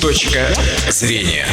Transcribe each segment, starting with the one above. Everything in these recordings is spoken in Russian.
Точка зрения.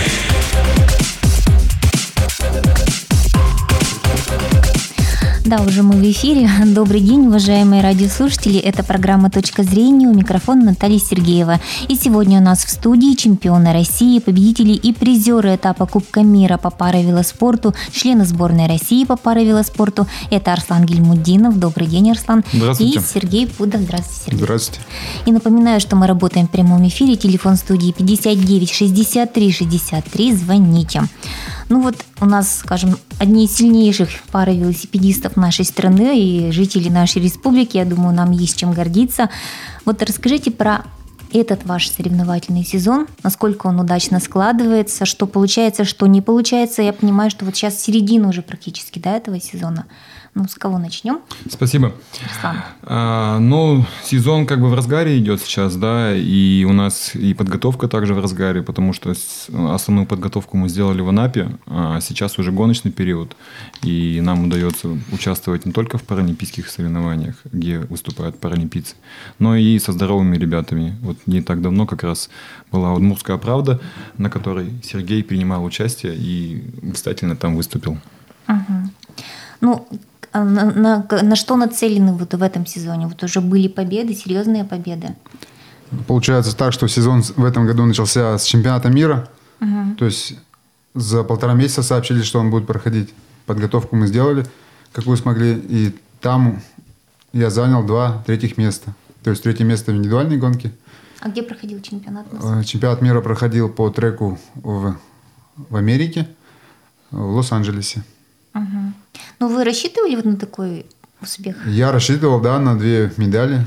Да, уже мы в эфире. Добрый день, уважаемые радиослушатели. Это программа «Точка зрения». У микрофона Наталья Сергеева. И сегодня у нас в студии чемпионы России, победители и призеры этапа Кубка мира по паровелоспорту, члены сборной России по паровелоспорту. Это Арслан Гельмудинов. Добрый день, Арслан. Здравствуйте. И Сергей Пудов. Здравствуйте, Сергей. Здравствуйте. И напоминаю, что мы работаем в прямом эфире. Телефон студии 59 63 63. Звоните. Ну вот у нас, скажем, одни из сильнейших пары велосипедистов нашей страны и жителей нашей республики. Я думаю, нам есть чем гордиться. Вот расскажите про этот ваш соревновательный сезон, насколько он удачно складывается, что получается, что не получается. Я понимаю, что вот сейчас середина уже практически да, этого сезона. Ну, с кого начнем? Спасибо. Руслан. А, ну, сезон как бы в разгаре идет сейчас, да, и у нас и подготовка также в разгаре, потому что основную подготовку мы сделали в Анапе, а сейчас уже гоночный период, и нам удается участвовать не только в паралимпийских соревнованиях, где выступают паралимпийцы, но и со здоровыми ребятами. Вот не так давно как раз была Удмуртская правда, на которой Сергей принимал участие и блистательно там выступил. Угу. Ну, на, на, на что нацелены вот в этом сезоне? Вот уже были победы, серьезные победы. Получается так, что сезон в этом году начался с чемпионата мира. Угу. То есть за полтора месяца сообщили, что он будет проходить. Подготовку мы сделали, какую смогли. И там я занял два третьих места. То есть третье место в индивидуальной гонке. А где проходил чемпионат? Э, чемпионат мира проходил по треку в, в Америке, в Лос-Анджелесе. Угу. Ну, вы рассчитывали вот на такой успех? Я рассчитывал, да, на две медали.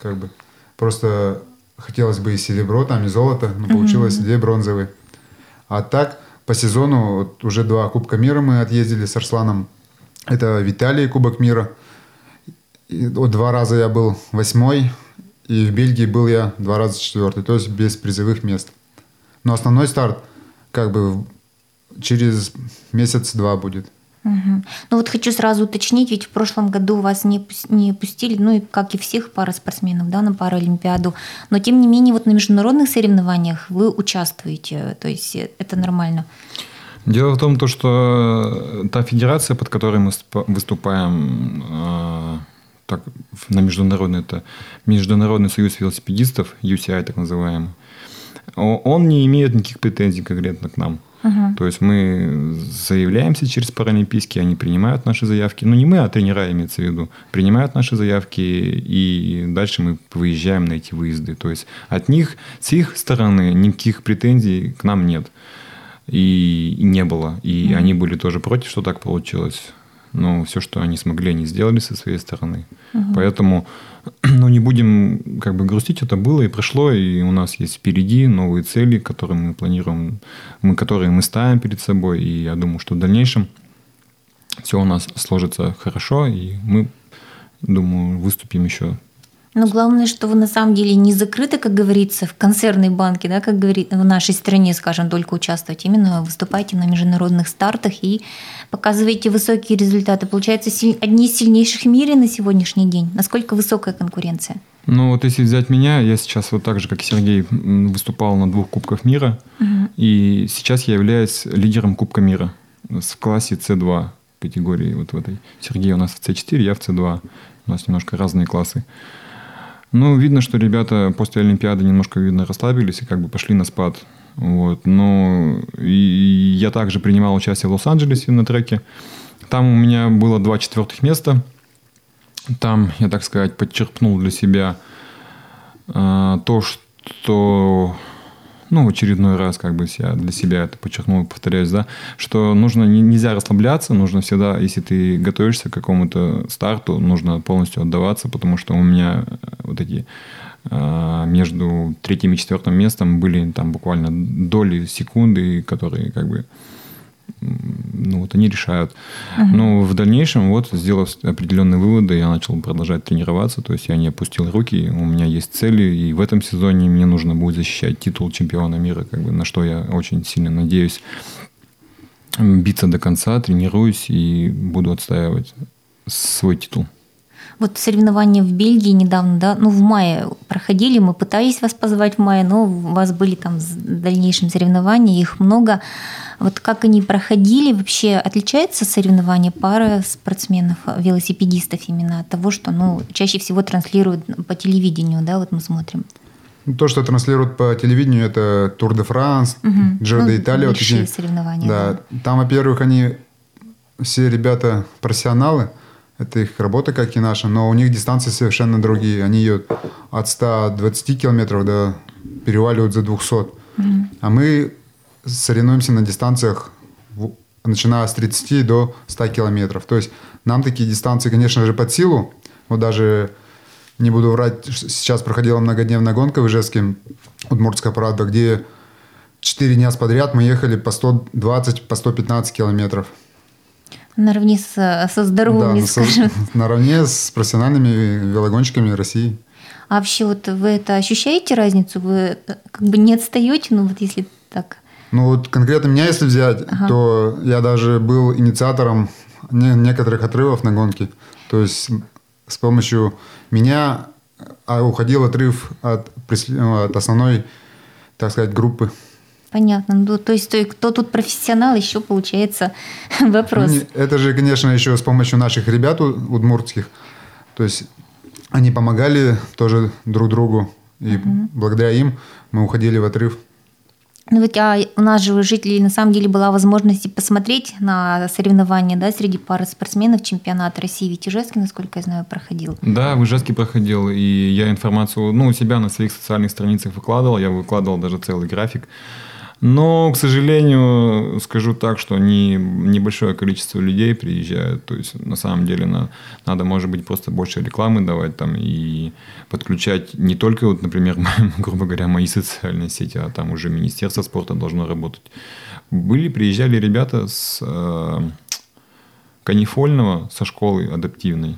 Как бы. Просто хотелось бы и серебро, там, и золото, но получилось угу. две бронзовые. А так, по сезону вот уже два Кубка мира мы отъездили с Арсланом. Это в Италии Кубок мира. И, вот, два раза я был восьмой, и в Бельгии был я два раза четвертый, то есть без призовых мест. Но основной старт как бы через месяц-два будет. Угу. Ну вот хочу сразу уточнить, ведь в прошлом году вас не, не пустили, ну и как и всех параспортсменов, да, на Паралимпиаду. Но тем не менее вот на международных соревнованиях вы участвуете, то есть это нормально. Дело в том, то, что та федерация, под которой мы выступаем, а, так, на международный, это Международный союз велосипедистов, UCI так называемый, он не имеет никаких претензий конкретно к нам. Угу. То есть мы заявляемся через паралимпийские, они принимают наши заявки. Ну, не мы, а тренера имеется в виду. Принимают наши заявки, и дальше мы выезжаем на эти выезды. То есть от них, с их стороны, никаких претензий к нам нет. И, и не было. И угу. они были тоже против, что так получилось. Но все, что они смогли, они сделали со своей стороны. Угу. Поэтому ну, не будем как бы грустить, это было и прошло, и у нас есть впереди новые цели, которые мы планируем, мы, которые мы ставим перед собой, и я думаю, что в дальнейшем все у нас сложится хорошо, и мы, думаю, выступим еще но главное, что вы на самом деле не закрыты, как говорится, в концерной банке, да, как говорит в нашей стране, скажем, только участвовать. Именно выступаете на международных стартах и показываете высокие результаты. Получается, одни из сильнейших в мире на сегодняшний день. Насколько высокая конкуренция? Ну вот если взять меня, я сейчас вот так же, как и Сергей, выступал на двух Кубках мира. Угу. И сейчас я являюсь лидером Кубка мира в классе С2 категории вот в этой. Сергей у нас в С4, я в С2. У нас немножко разные классы. Ну, видно, что ребята после Олимпиады немножко, видно, расслабились и как бы пошли на спад. Вот. Но и я также принимал участие в Лос-Анджелесе на треке. Там у меня было два четвертых места. Там, я так сказать, подчеркнул для себя э, то, что ну, очередной раз как бы я для себя это подчеркнул, повторяюсь, да, что нужно, нельзя расслабляться, нужно всегда, если ты готовишься к какому-то старту, нужно полностью отдаваться, потому что у меня э, вот эти э, между третьим и четвертым местом были там буквально доли секунды, которые как бы ну, вот они решают. Uh-huh. Но в дальнейшем, вот, сделав определенные выводы, я начал продолжать тренироваться, то есть я не опустил руки, у меня есть цели, и в этом сезоне мне нужно будет защищать титул чемпиона мира, как бы, на что я очень сильно надеюсь биться до конца, тренируюсь и буду отстаивать свой титул. Вот соревнования в Бельгии недавно, да, ну в мае проходили, мы пытались вас позвать в мае, но у вас были там в дальнейшем соревнования, их много. Вот как они проходили, вообще отличается соревнование пары спортсменов, велосипедистов именно от того, что ну, чаще всего транслируют по телевидению, да, вот мы смотрим? Ну, то, что транслируют по телевидению, это Тур де Франс, Угу. Джо де Италия. Вот соревнования. Да. Там, во-первых, они все ребята профессионалы, это их работа, как и наша, но у них дистанции совершенно другие. Они идут от 120 километров до переваливают за 200. А мы соревнуемся на дистанциях, начиная с 30 до 100 километров. То есть нам такие дистанции, конечно же, под силу. Вот даже не буду врать, сейчас проходила многодневная гонка в Ижевске, Удмуртская правда, где 4 дня подряд мы ехали по 120, по 115 километров. Наравне со, со здоровыми, Да, со- скажем. наравне с профессиональными велогонщиками России. А вообще вот вы это ощущаете разницу? Вы э, как бы не отстаете, ну вот если так. Ну вот конкретно меня, если взять, Ага. то я даже был инициатором не- некоторых отрывов на гонке. То есть с помощью меня а, уходил отрыв от, пресле- от основной, так сказать, группы. Понятно. Ну, то есть, то, есть кто тут профессионал, еще получается вопрос. Ну, не- Это же, конечно, еще с помощью наших ребят удмуртских. То есть они помогали тоже друг другу. И благодаря им мы уходили в отрыв. Ну ведь а у нас же у жителей на самом деле была возможность и посмотреть на соревнования да, среди пары спортсменов. Чемпионат России в Ижевске, насколько я знаю, проходил. Да, в Ижевске проходил, и я информацию, ну, у себя на своих социальных страницах выкладывал, я выкладывал даже целый график. Но, к сожалению, скажу так, что не, небольшое количество людей приезжают. То есть, на самом деле, на, надо, может быть, просто больше рекламы давать там и подключать не только, вот, например, грубо говоря, мои социальные сети, а там уже Министерство спорта должно работать. Были, приезжали ребята с э, канифольного, со школы адаптивной.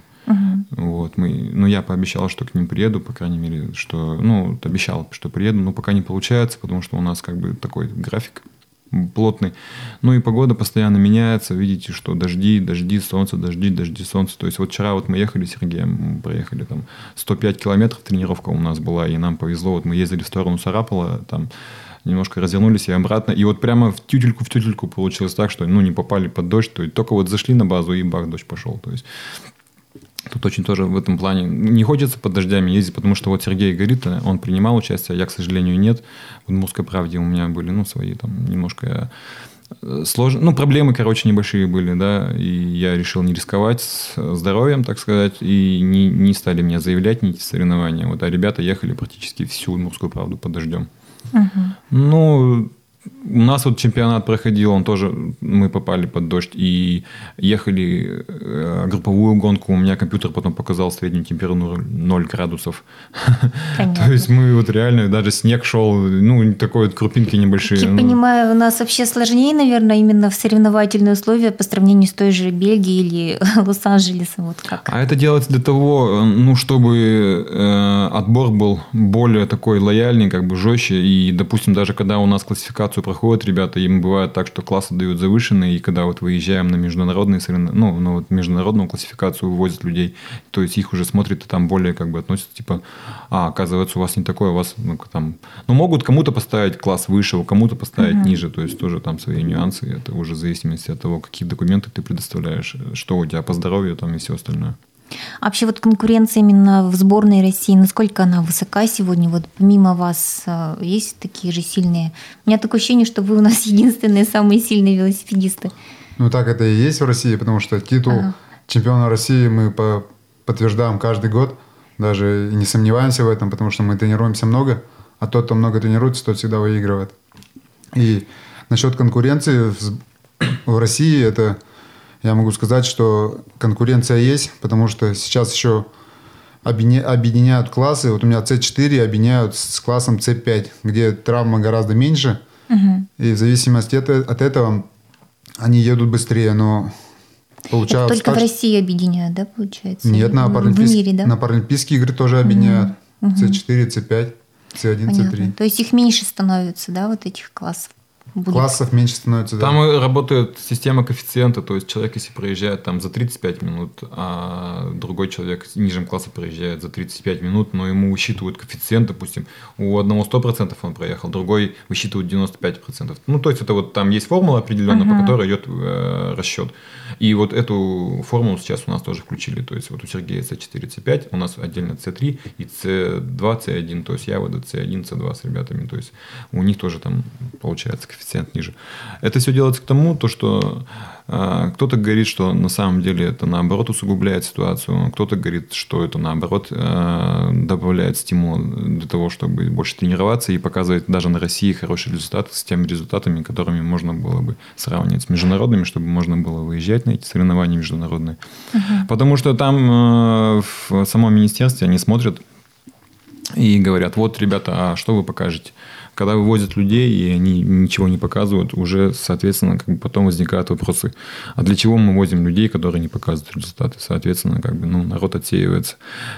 Вот, мы, ну, я пообещал, что к ним приеду, по крайней мере, что, ну, обещал, что приеду, но пока не получается, потому что у нас как бы такой график плотный. Ну и погода постоянно меняется, видите, что дожди, дожди, солнце, дожди, дожди, солнце. То есть вот вчера вот мы ехали с Сергеем, проехали там 105 километров, тренировка у нас была, и нам повезло, вот мы ездили в сторону Сарапола, там немножко развернулись и обратно. И вот прямо в тютельку, в тютельку получилось так, что ну, не попали под дождь, то есть только вот зашли на базу, и бах, дождь пошел. То есть Тут очень тоже в этом плане не хочется под дождями ездить, потому что вот Сергей говорит, он принимал участие, а я, к сожалению, нет. В Удмуртской правде у меня были, ну, свои там немножко э, сложные, ну, проблемы, короче, небольшие были, да, и я решил не рисковать с здоровьем, так сказать, и не, не стали меня заявлять ни эти соревнования. Вот, а ребята ехали практически всю Удмуртскую правду под дождем. Ну, у нас вот чемпионат проходил, он тоже, мы попали под дождь и ехали э, групповую гонку. У меня компьютер потом показал среднюю температуру 0 градусов. То есть мы вот реально, даже снег шел, ну, такой вот крупинки небольшие. Я ну. понимаю, у нас вообще сложнее, наверное, именно в соревновательные условия по сравнению с той же Бельгией или Лос-Анджелесом. Вот как. А это делается для того, ну, чтобы э, отбор был более такой лояльный, как бы жестче. И, допустим, даже когда у нас классификацию проходят ребята, им бывает так, что классы дают завышенные, и когда вот выезжаем на международные соревнования, ну, на вот международную классификацию вывозят людей, то есть их уже смотрят и там более как бы относятся, типа, а, оказывается, у вас не такое, у вас ну, там... Ну, могут кому-то поставить класс выше, кому-то поставить ниже, то есть тоже там свои нюансы, это уже в зависимости от того, какие документы ты предоставляешь, что у тебя по здоровью там и все остальное. А вообще вот конкуренция именно в сборной России, насколько она высока сегодня? Вот помимо вас э, есть такие же сильные? У меня такое ощущение, что вы у нас единственные самые сильные велосипедисты. Ну так это и есть в России, потому что титул Ага. чемпиона России мы по- подтверждаем каждый год. Даже и не сомневаемся в этом, потому что мы тренируемся много, а тот, кто много тренируется, тот всегда выигрывает. И насчет конкуренции в России, это я могу сказать, что конкуренция есть, потому что сейчас еще объединя- объединяют классы. Вот у меня C4 объединяют с классом C5, где травма гораздо меньше. И в зависимости от, от этого они едут быстрее, но Это получается только в так, что- России объединяют, да, получается? Нет, на, В- паралимпийс- В мире, да? на паралимпийские игры тоже объединяют. C4, C5, C1, Понятно. C3. То есть их меньше становится, да, вот этих классов? Будут? Классов меньше становится. да. Там и работает система коэффициента, то есть человек, если проезжает там за 35 минут, а другой человек ниже класса проезжает за 35 минут, но ему высчитывают коэффициент, допустим, у одного 100% он проехал, другой высчитывают 95%. Ну, то есть это вот там есть формула определенная, по которой идет э, расчет. И вот эту формулу сейчас у нас тоже включили, то есть вот у Сергея C4, C5, у нас отдельно C3 и C2, C1, то есть я вот C1, C2 с ребятами, то есть у них тоже там получается коэффициент ниже. Это все делается к тому, то, что э, кто-то говорит, что на самом деле это наоборот усугубляет ситуацию, кто-то говорит, что это наоборот э, добавляет стимул для того, чтобы больше тренироваться и показывать даже на России хорошие результаты с теми результатами, которыми можно было бы сравнивать с международными, чтобы можно было выезжать на эти соревнования международные. Потому что там э, в самом министерстве они смотрят и говорят, вот, ребята, а что вы покажете? Когда вывозят людей, и они ничего не показывают, уже, соответственно, как бы потом возникают вопросы, а для чего мы возим людей, которые не показывают результаты? Соответственно, как бы, ну, народ отсеивается.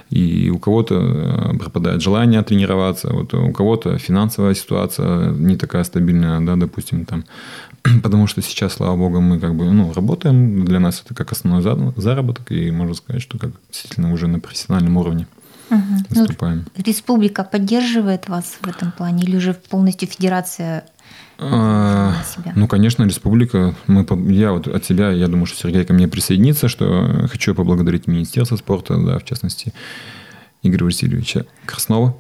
И у кого-то э, пропадает желание тренироваться, вот у кого-то финансовая ситуация не такая стабильная, да, допустим, там, потому что сейчас, слава богу, мы как бы, ну, работаем, для нас это как основной за- заработок, и можно сказать, что как действительно уже на профессиональном уровне Ну, выступаем. республика поддерживает вас в этом плане или уже полностью федерация А? Ну, конечно, республика. Мы, я вот от себя, я думаю, что Сергей ко мне присоединится, что хочу поблагодарить Министерство спорта, да, в частности, Игоря Васильевича Краснова,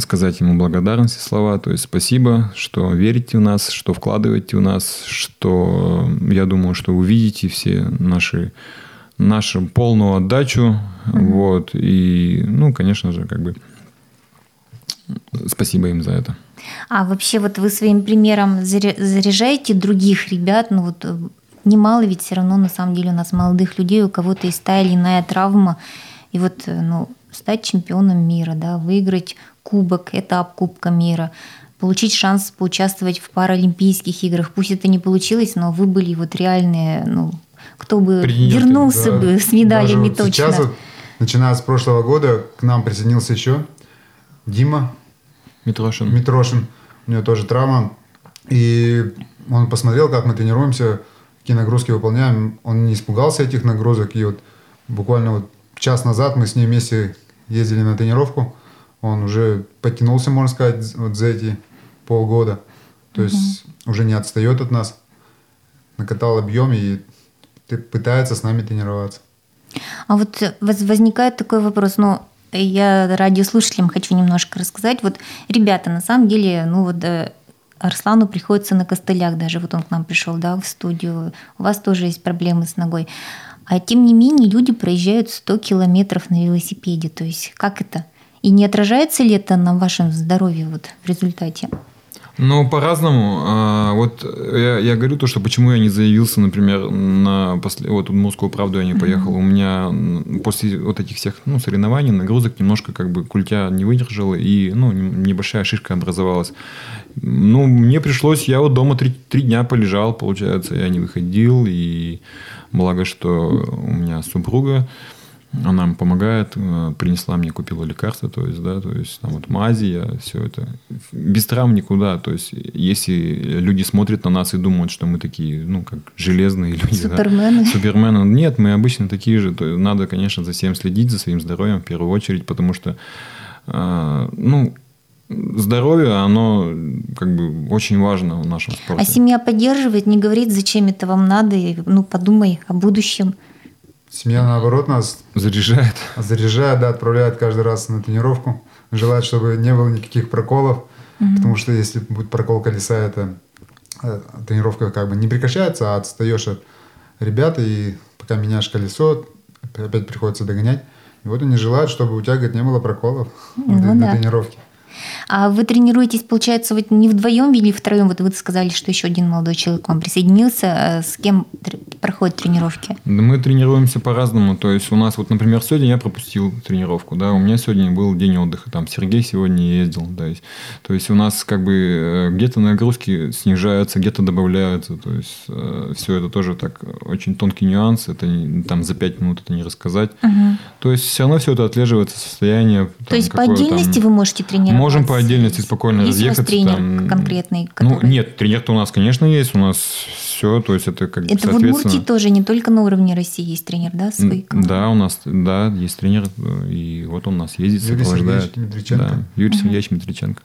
сказать ему благодарности слова, то есть спасибо, что верите в нас, что вкладываете в нас, что я думаю, что вы видите все наши нашу полную отдачу, вот, и, ну, конечно же, как бы, спасибо им за это. А вообще вот вы своим примером заря- заряжаете других ребят, ну вот э, немало ведь все равно на самом деле у нас молодых людей, у кого-то есть та или иная травма, и вот э, ну, стать чемпионом мира, да, выиграть кубок, этап Кубка мира, получить шанс поучаствовать в Паралимпийских играх. Пусть это не получилось, но вы были вот реальные, ну, кто бы Претенденты, вернулся Да. бы с медалями Даже вот точно. Сейчас, вот, начиная с прошлого года, к нам присоединился еще Дима Митрошин. Митрошин. У него тоже травма. И он посмотрел, как мы тренируемся, какие нагрузки выполняем. Он не испугался этих нагрузок. И вот буквально вот час назад мы с ним вместе ездили на тренировку. Он уже подтянулся, можно сказать, вот за эти полгода. То есть уже не отстает от нас. Накатал объем и пытается с нами тренироваться. А вот воз- возникает такой вопрос, ну, я радиослушателям хочу немножко рассказать. Вот, ребята, на самом деле, ну вот э, Арслану приходится на костылях даже, вот он к нам пришел, да, в студию. У вас тоже есть проблемы с ногой. А тем не менее люди проезжают 100 километров на велосипеде. То есть как это? И не отражается ли это на вашем здоровье вот в результате? Ну, по-разному. А, Вот я, я говорю то, что почему я не заявился, например, на после, вот Удмуртскую правду я не поехал. У меня после вот этих всех ну, соревнований нагрузок немножко как бы культя не выдержала, и ну, небольшая шишка образовалась. Ну, мне пришлось, я вот дома три, три дня полежал, получается, я не выходил, и благо, что у меня супруга, она мне помогает, э, принесла мне, купила лекарства, то есть, да, то есть, там вот мази, я все это, без травм никуда, то есть, если люди смотрят на нас и думают, что мы такие, ну, как железные люди, да, Супермены. Супермены. Нет, мы обычно такие же, то есть, надо, конечно, за всем следить, за своим здоровьем в первую очередь, потому что, э, ну, здоровье, оно как бы очень важно в нашем спорте. А семья поддерживает, не говорит, зачем это вам надо, и, ну подумай о будущем. Семья, наоборот, нас Заряжает. заряжает, да, отправляет каждый раз на тренировку. Желает, чтобы не было никаких проколов. Потому что если будет прокол колеса, это э, тренировка как бы не прекращается, а отстаешь от ребят, и пока меняешь колесо, опять приходится догонять. И вот они желают, чтобы у тебя, говорит, не было проколов Ну на, на тренировке. А вы тренируетесь, получается, вот не вдвоем или втроем? Вот вы сказали, что еще один молодой человек к вам присоединился. А С кем проходят тренировки? Да Мы тренируемся по-разному. То есть у нас вот, например, сегодня я пропустил тренировку, да, у меня сегодня был день отдыха, там Сергей сегодня ездил, да, есть. то есть у нас как бы э, где-то нагрузки снижаются, где-то добавляются, то есть все это тоже так очень тонкий нюанс, это не- там за пять минут это не рассказать. То есть все равно все это отслеживается состояние. То есть по отдельности вы можете тренироваться? Можем по отдельности спокойно есть разъехаться. у вас тренер там. конкретный? Ну, который- нет, тренер-то у нас, конечно, есть. У нас все, то есть это как бы Это в. Удмуртии тоже не только на уровне России есть тренер, да, свой? Да, у нас, да, есть тренер, и вот он у нас ездит, Юрий сопровождает. Сергеевич Дмитриченко. Да, Юрий Сергеевич Дмитриченко.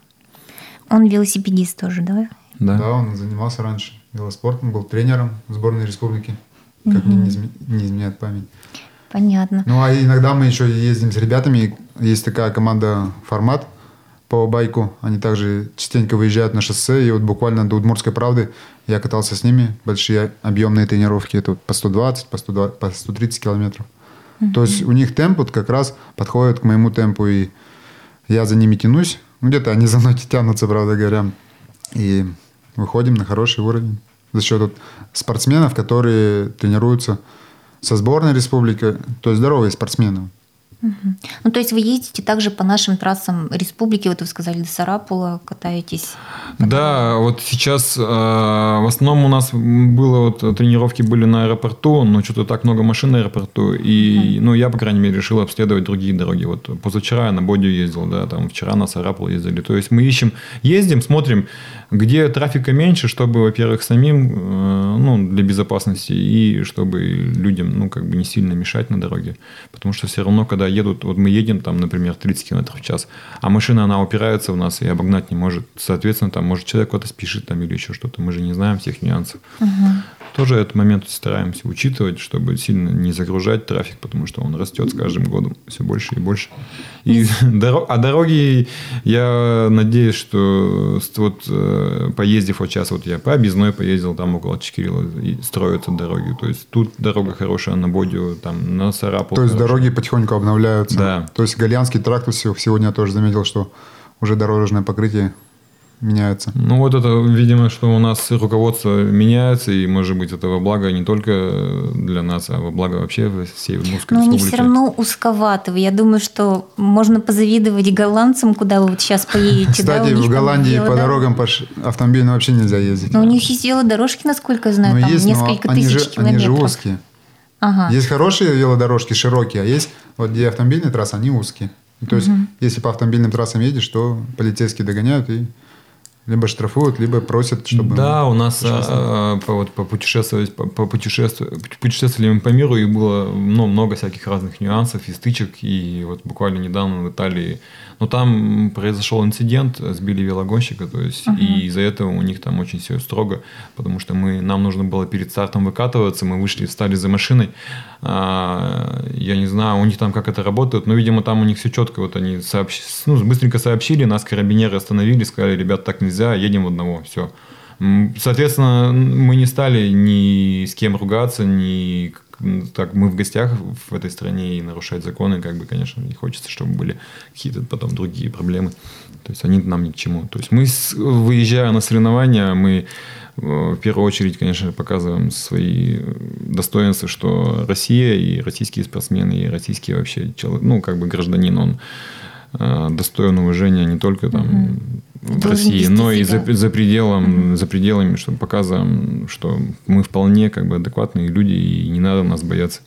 Он велосипедист тоже, да? Да. Да, он занимался раньше велоспортом, был тренером сборной республики, как мне не, изме- не изменяет память. Понятно. Ну, а иногда мы еще ездим с ребятами. Есть такая команда «Формат» по байку. Они также частенько выезжают на шоссе. И вот буквально до Удмуртской правды я катался с ними. Большие объемные тренировки. Это вот по 120, по, 120, по 130 километров. То есть у них темп вот как раз подходит к моему темпу. И я за ними тянусь. Ну, где-то они за мной тянутся, правда говоря. И выходим на хороший уровень. За счет вот спортсменов, которые тренируются со сборной республики, то есть здоровые спортсмены. Ну, то есть вы ездите также по нашим трассам республики, вот вы сказали, до Сарапула катаетесь. Да, вот сейчас э, в основном у нас было вот тренировки были на аэропорту, но что-то так много машин на аэропорту, и ну я по крайней мере решил обследовать другие дороги. Вот позавчера я на Бодю ездил, да, там вчера на Сарапул ездили. То есть мы ищем, ездим, смотрим, где трафика меньше, чтобы, во-первых, самим, э, ну для безопасности и чтобы людям, ну как бы не сильно мешать на дороге, потому что все равно, когда едут, вот мы едем там, например, 30 км в час, а машина она упирается в нас и обогнать не может, соответственно, там может человек куда-то спешит там или еще что-то, мы же не знаем всех нюансов. Тоже этот момент стараемся учитывать, чтобы сильно не загружать трафик, потому что он растет с каждым годом все больше и больше. И а дороги, я надеюсь, что вот э, поездив вот сейчас, вот я по объездной поездил, там около Чекирила, и строятся дороги. То есть тут дорога хорошая на Бодю, там на Сарапул. То есть хорошая. дороги потихоньку обновляются. Да. То есть Галианский тракт сегодня я тоже заметил, что уже дорожное покрытие меняется. Ну вот это, видимо, что у нас руководство меняется, и может быть это во благо не только для нас, а во благо вообще всей Удмуртской Но они республики. все равно узковаты. Я думаю, что можно позавидовать голландцам, куда вы вот сейчас поедете. да, Кстати, них в Голландии по да. дорогам по ш- автомобильно вообще нельзя ездить. Но у них есть велодорожки, насколько я знаю, Но там есть, но несколько они тысяч же, они километров. же узкие. Ага. Есть хорошие велодорожки, широкие, а есть вот где автомобильные трассы, они узкие. То есть, если по автомобильным трассам едешь, то полицейские догоняют и либо штрафуют, либо просят, чтобы... Да, у нас ужасно. а, по, вот, по путешествовать, по, по путешествию, путешествовали мы по миру, и было ну, много всяких разных нюансов и стычек. И вот буквально недавно в Италии, ну там произошел инцидент, сбили велогонщика, то есть, и из-за этого у них там очень все строго, потому что мы, нам нужно было перед стартом выкатываться, мы вышли, встали за машиной, А, я не знаю, у них там как это работает, но, видимо, там у них все четко, вот они сообщ... ну, быстренько сообщили, нас карабинеры остановили, сказали, ребят, так нельзя, едем в одного, все. Соответственно, мы не стали ни с кем ругаться, ни так мы в гостях в этой стране и нарушать законы, как бы, конечно, не хочется, чтобы были какие-то потом другие проблемы. То есть они нам ни к чему. То есть мы, выезжая на соревнования, мы в первую очередь, конечно, показываем свои достоинства, что Россия и российские спортсмены, и российский вообще человек, ну, как бы гражданин, он э, достоин уважения не только там в Должен России, но и за, себя. за пределом, за пределами, чтобы показываем, что мы вполне как бы адекватные люди и не надо нас бояться.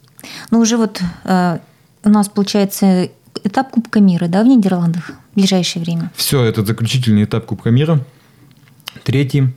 Ну, уже вот э, у нас получается этап Кубка мира, да, в Нидерландах в ближайшее время. Все, это заключительный этап Кубка мира. Третий.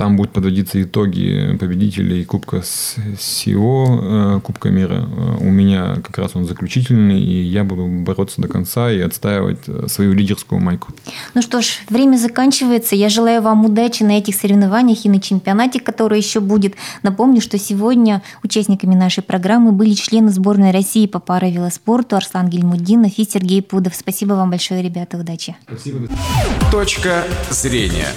Там будут подводиться итоги победителей Кубка СИО, э, Кубка мира. Э, У меня как раз он заключительный, и я буду бороться до конца и отстаивать э, свою лидерскую майку. Ну что ж, время заканчивается. Я желаю вам удачи на этих соревнованиях и на чемпионате, который еще будет. Напомню, что сегодня участниками нашей программы были члены сборной России по паравелоспорту Арслан Гельмудинов и Сергей Пудов. Спасибо вам большое, ребята, удачи. Спасибо. Точка зрения.